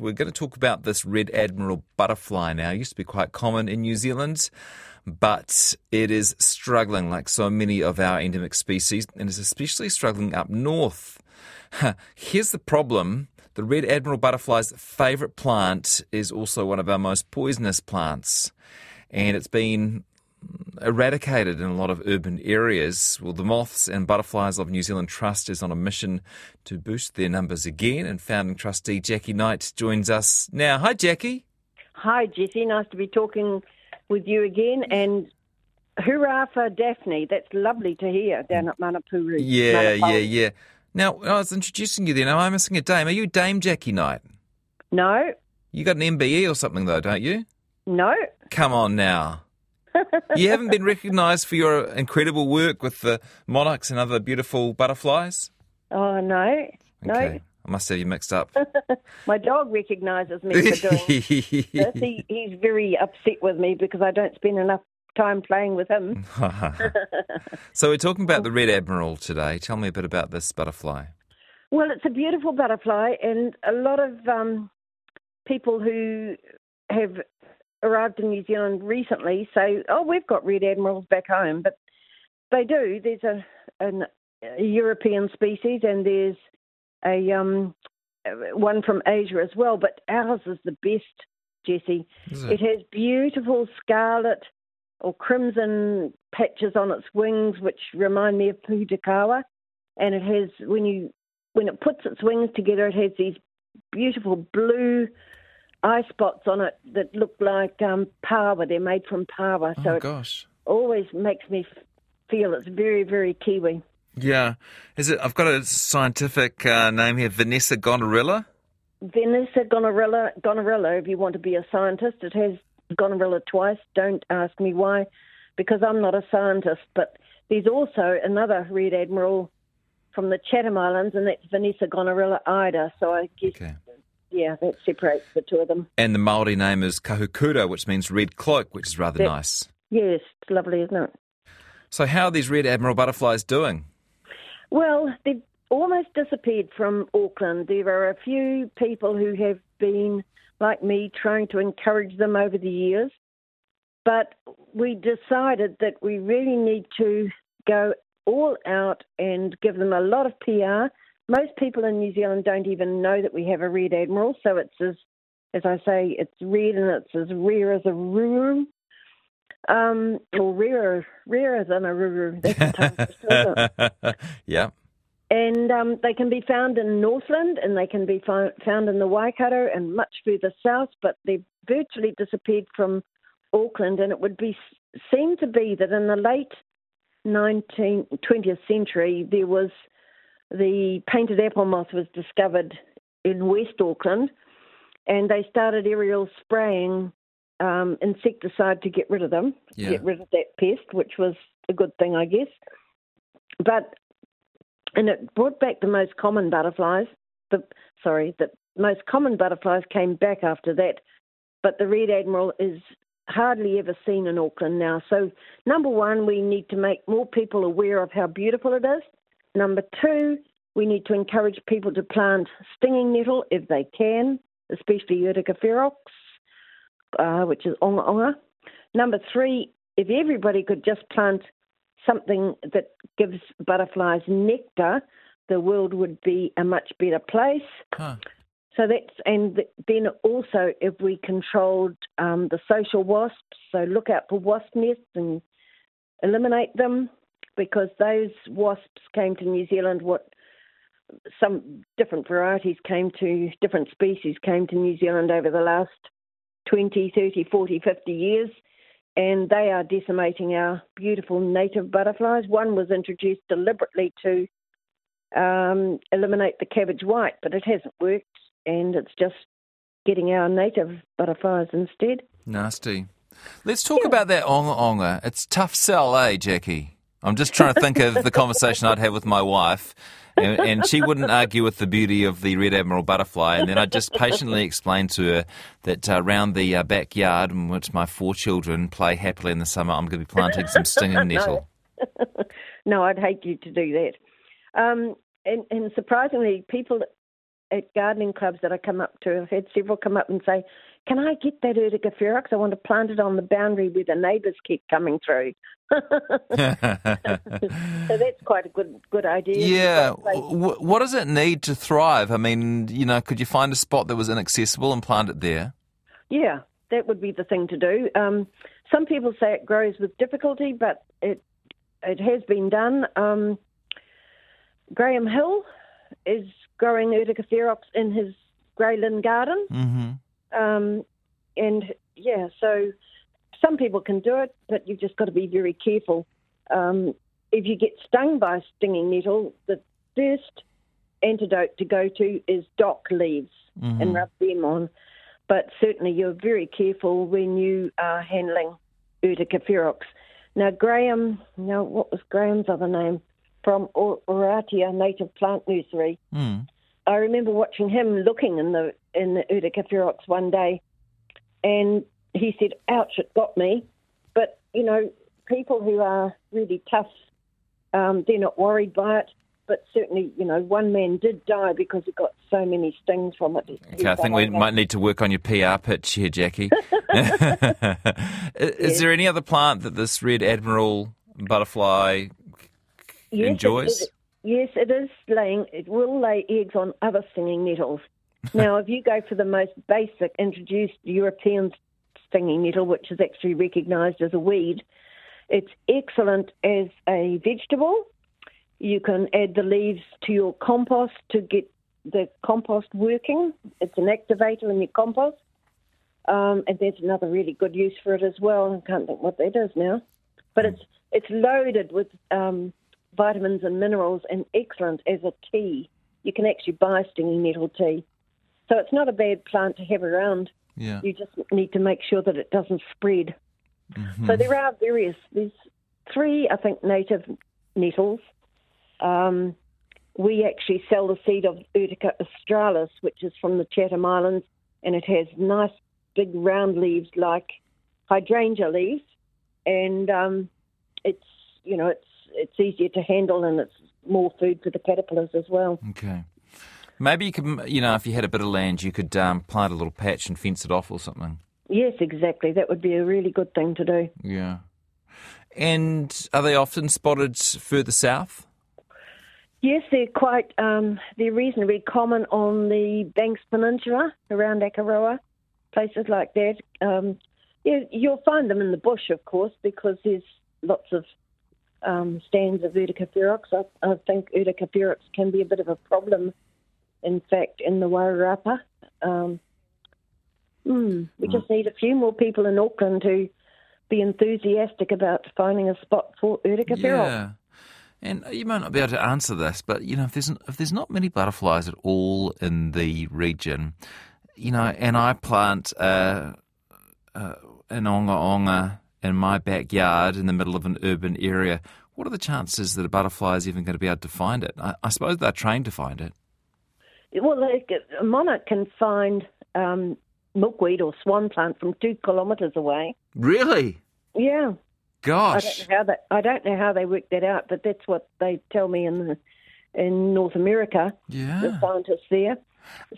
We're going to talk about this red admiral butterfly now. It used to be quite common in New Zealand, but it is struggling like so many of our endemic species and is especially struggling up north. Here's the problem. The red admiral butterfly's favourite plant is also one of our most poisonous plants, and it's been eradicated in a lot of urban areas. Well, the Moths and Butterflies of New Zealand Trust is on a mission to boost their numbers again, and founding trustee Jacqui Knight joins us now. Hi, Jacqui. Hi, Jesse. Nice to be talking with you again. And hurrah for Daphne. That's lovely to hear down at Manapouri. Yeah, yeah, yeah. Now, I was introducing you then. Am I missing a dame? Are you Dame Jacqui Knight? No, You got an MBE or something, though, don't you? no. Come on now. You haven't been recognised for your incredible work with the monarchs and other beautiful butterflies? Oh, no. No. I must have you mixed up. My dog recognises me for doing this. He, he's very upset with me because I don't spend enough time playing with him. so we're talking about the red admiral today. Tell me a bit about this butterfly. Well, it's a beautiful butterfly, and a lot of um, people who have arrived in New Zealand recently say, "Oh, we've got red admirals back home," but they do. There's a, an, a European species, and there's a um, one from Asia as well. But ours is the best, Jesse. Is It has beautiful scarlet or crimson patches on its wings, which remind me of Pohutukawa. And it has when you when it puts its wings together, it has these beautiful blue eye spots on it that look like um, paua. They're made from paua, so oh, it gosh. always makes me feel it's very, very Kiwi. Yeah. Is it? I've got a scientific uh, name here, Vanessa gonerilla. Vanessa gonerilla, gonerilla, if you want to be a scientist, it has gonerilla twice. Don't ask me why, because I'm not a scientist. But there's also another red admiral from the Chatham Islands, and that's Vanessa gonerilla ida. So I guess, Okay. Yeah, that separates the two of them. And the Maori name is Kahukura, which means red cloak, which is rather That- nice. Yes, it's lovely, isn't it? So how are these red admiral butterflies doing? Well, they've almost disappeared from Auckland. There are a few people who have been, like me, trying to encourage them over the years. But we decided that we really need to go all out and give them a lot of PR. Most people in New Zealand don't even know that we have a red admiral, so it's as, as I say, it's red and it's as rare as a ruru. Um, or rarer, rarer than a ruru. That's the tongue twister, isn't it? yeah. And um, they can be found in Northland and they can be fi- found in the Waikato and much further south, but they've virtually disappeared from Auckland. And it would be seem to be that in the late 19th, 20th century, there was the painted apple moth was discovered in West Auckland, and they started aerial spraying um, insecticide to get rid of them, Yeah. get rid of that pest, which was a good thing, I guess. But and it brought back the most common butterflies. The sorry, the most common butterflies came back after that, but the red admiral is hardly ever seen in Auckland now. So number one, we need to make more people aware of how beautiful it is. Number two, we need to encourage people to plant stinging nettle if they can, especially Urtica ferox, uh, which is onga onga. Number three, if everybody could just plant something that gives butterflies nectar, the world would be a much better place. Huh. So that's and then also if we controlled um, the social wasps, so look out for wasp nests and eliminate them because those wasps came to New Zealand. What some different varieties came to different species came to New Zealand over the last 20, 30, 40, 50 years, and they are decimating our beautiful native butterflies. One was introduced deliberately to um, eliminate the cabbage white, but it hasn't worked, and it's just getting our native butterflies instead. Nasty. Let's talk about that onga onga. It's tough sell, eh, Jacqui? I'm just trying to think of the conversation I'd have with my wife, and, and she wouldn't argue with the beauty of the red admiral butterfly. And then I'd just patiently explain to her that uh, around the uh, backyard in which my four children play happily in the summer, I'm going to be planting some stinging nettle. no, I'd hate you to do that. Um, and, and surprisingly, people at gardening clubs that I come up to. I've had several come up and say, "Can I get that Urtica ferox? I want to plant it on the boundary where the neighbours keep coming through." So that's quite a good good idea. Yeah. What does it need to thrive? I mean, you know, could you find a spot that was inaccessible and plant it there? Yeah, that would be the thing to do. Um, some people say it grows with difficulty, but it it has been done. Um, Graham Hill is growing Urtica ferox in his grey lynn garden. Mm-hmm. Um, and yeah, so some people can do it, but you've just got to be very careful. Um, if you get stung by a stinging nettle, the first antidote to go to is dock leaves mm-hmm. and rub them on. But certainly you're very careful when you are handling Urtica ferox. Now, Graham, now what was Graham's other name? From Oratia Native Plant Nursery. Mm. I remember watching him looking in the in the Urtica ferox one day, and he said, "Ouch, it got me." But you know, people who are really tough, um, they're not worried by it. But certainly, you know, one man did die because he got so many stings from it. Okay, I think we might need to work on your PR pitch here, Jacqui. is there any other plant that this red admiral butterfly yes, enjoys? It, it, yes, it is laying. It will lay eggs on other stinging nettles. now, if you go for the most basic introduced European stinging nettle, which is actually recognised as a weed, it's excellent as a vegetable. You can add the leaves to your compost to get the compost working. It's an activator in your compost. Um, and there's another really good use for it as well. I can't think what that is now. But it's it's loaded with um, vitamins and minerals and excellent as a tea. You can actually buy stinging nettle tea. So it's not a bad plant to have around. Yeah. You just need to make sure that it doesn't spread. Mm-hmm. So there are various, there's three, I think, native nettles. Um, we actually sell the seed of Urtica australis, which is from the Chatham Islands, and it has nice big round leaves like hydrangea leaves, and um, it's you know it's it's easier to handle and it's more food for the caterpillars as well. Okay. Maybe you could, you know, if you had a bit of land, you could um, plant a little patch and fence it off or something. Yes, exactly. That would be a really good thing to do. Yeah. And are they often spotted further south? Yes, they're quite, um, they're reasonably common on the Banks Peninsula around Akaroa, places like that. Um, yeah, you'll find them in the bush, of course, because there's lots of um, stands of Urtica ferox. I, I think Urtica ferox can be a bit of a problem, in fact, in the Wairarapa. Um, mm, we just need a few more people in Auckland to be enthusiastic about finding a spot for Urtica yeah. ferox. And you might not be able to answer this, but you know, if there's if there's not many butterflies at all in the region, you know, and I plant an onga onga in my backyard in the middle of an urban area, what are the chances that a butterfly is even going to be able to find it? I, I suppose they're trained to find it. Well, they, a monarch can find um, milkweed or swan plant from two kilometres away. Really? Yeah. Gosh. I don't know how they, I don't know how they work that out, but that's what they tell me in the, in North America. Yeah. The scientists there.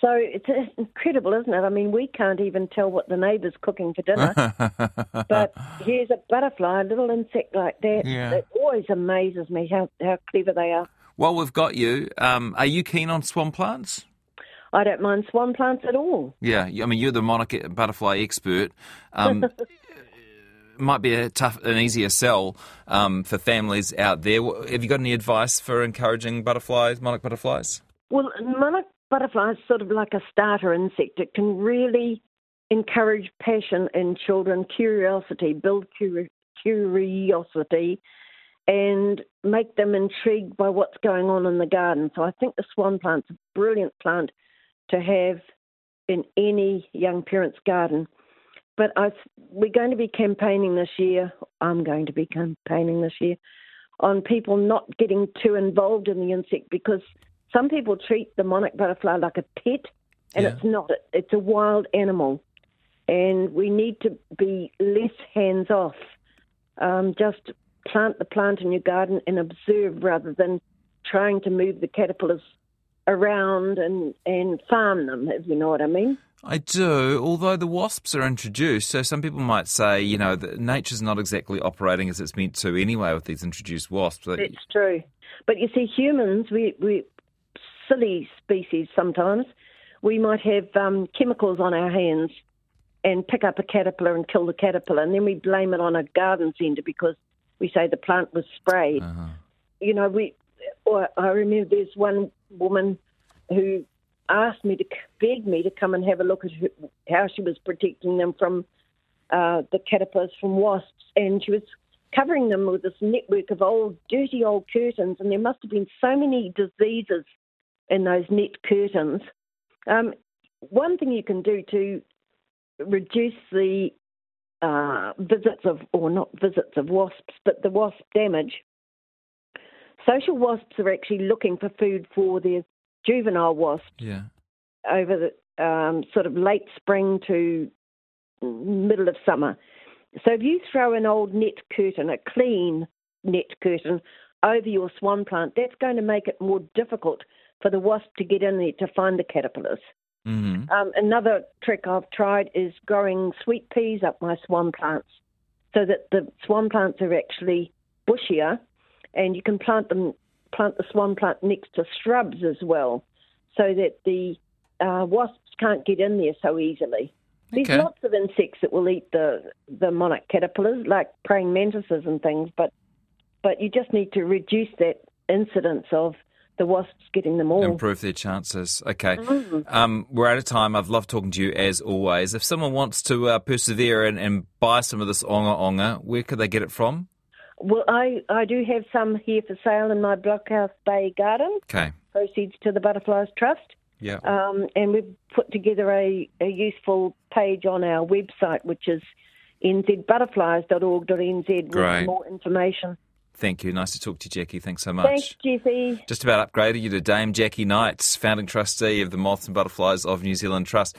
So it's incredible, isn't it? I mean, we can't even tell what the neighbour's cooking for dinner. but here's a butterfly, a little insect like that. Yeah. It always amazes me how, how clever they are. Well, we've got you. Um, are you keen on swan plants? I don't mind swan plants at all. Yeah, I mean, you're the monarch butterfly expert. Um, might be a tough, an easier sell um, for families out there. Have you got any advice for encouraging butterflies, monarch butterflies? Well, monarch butterflies sort of like a starter insect. It can really encourage passion in children, curiosity, build curiosity, and make them intrigued by what's going on in the garden. So I think the swan plant's a brilliant plant to have in any young parent's garden. But I, we're going to be campaigning this year. I'm going to be campaigning this year on people not getting too involved in the insect because some people treat the monarch butterfly like a pet, and yeah. it's not. It's a wild animal, and we need to be less hands off. Um, just plant the plant in your garden and observe rather than trying to move the caterpillars around and, and farm them, if you know what I mean. I do, although the wasps are introduced, so some people might say, you know, that nature's not exactly operating as it's meant to anyway with these introduced wasps. It's true. But you see, humans, we, we silly species sometimes, we might have um, chemicals on our hands and pick up a caterpillar and kill the caterpillar, and then we blame it on a garden centre because we say the plant was sprayed. Uh-huh. You know, we. Or I remember there's one woman who asked me to beg me to come and have a look at how she was protecting them from uh, the caterpillars from wasps, and she was covering them with this network of old, dirty old curtains, and there must have been so many diseases in those net curtains. Um, one thing you can do to reduce the uh, visits of, or not visits of wasps, but the wasp damage. Social wasps are actually looking for food for their juvenile wasps yeah. over the um, sort of late spring to middle of summer. So if you throw an old net curtain, a clean net curtain, over your swan plant, that's going to make it more difficult for the wasp to get in there to find the caterpillars. Mm-hmm. Um, another trick I've tried is growing sweet peas up my swan plants so that the swan plants are actually bushier and you can plant them plant the swan plant next to shrubs as well so that the uh, wasps can't get in there so easily. There's lots of insects that will eat the, the monarch caterpillars, like praying mantises and things, but but you just need to reduce that incidence of the wasps getting them all. Improve their chances. Okay. Mm. Um, we're out of time. I've loved talking to you as always. If someone wants to uh, persevere and, and buy some of this onga onga, where could they get it from? Well, I, I do have some here for sale in my Blockhouse Bay garden. Okay. Proceeds to the Butterflies Trust. Yeah. Um, and we've put together a, a useful page on our website, which is nzbutterflies.org.nz with more information. Thank you. Nice to talk to you, Jacqui. Thanks so much. Thanks, Jesse. Just about upgraded you to Dame Jacqui Knights, founding trustee of the Moths and Butterflies of New Zealand Trust.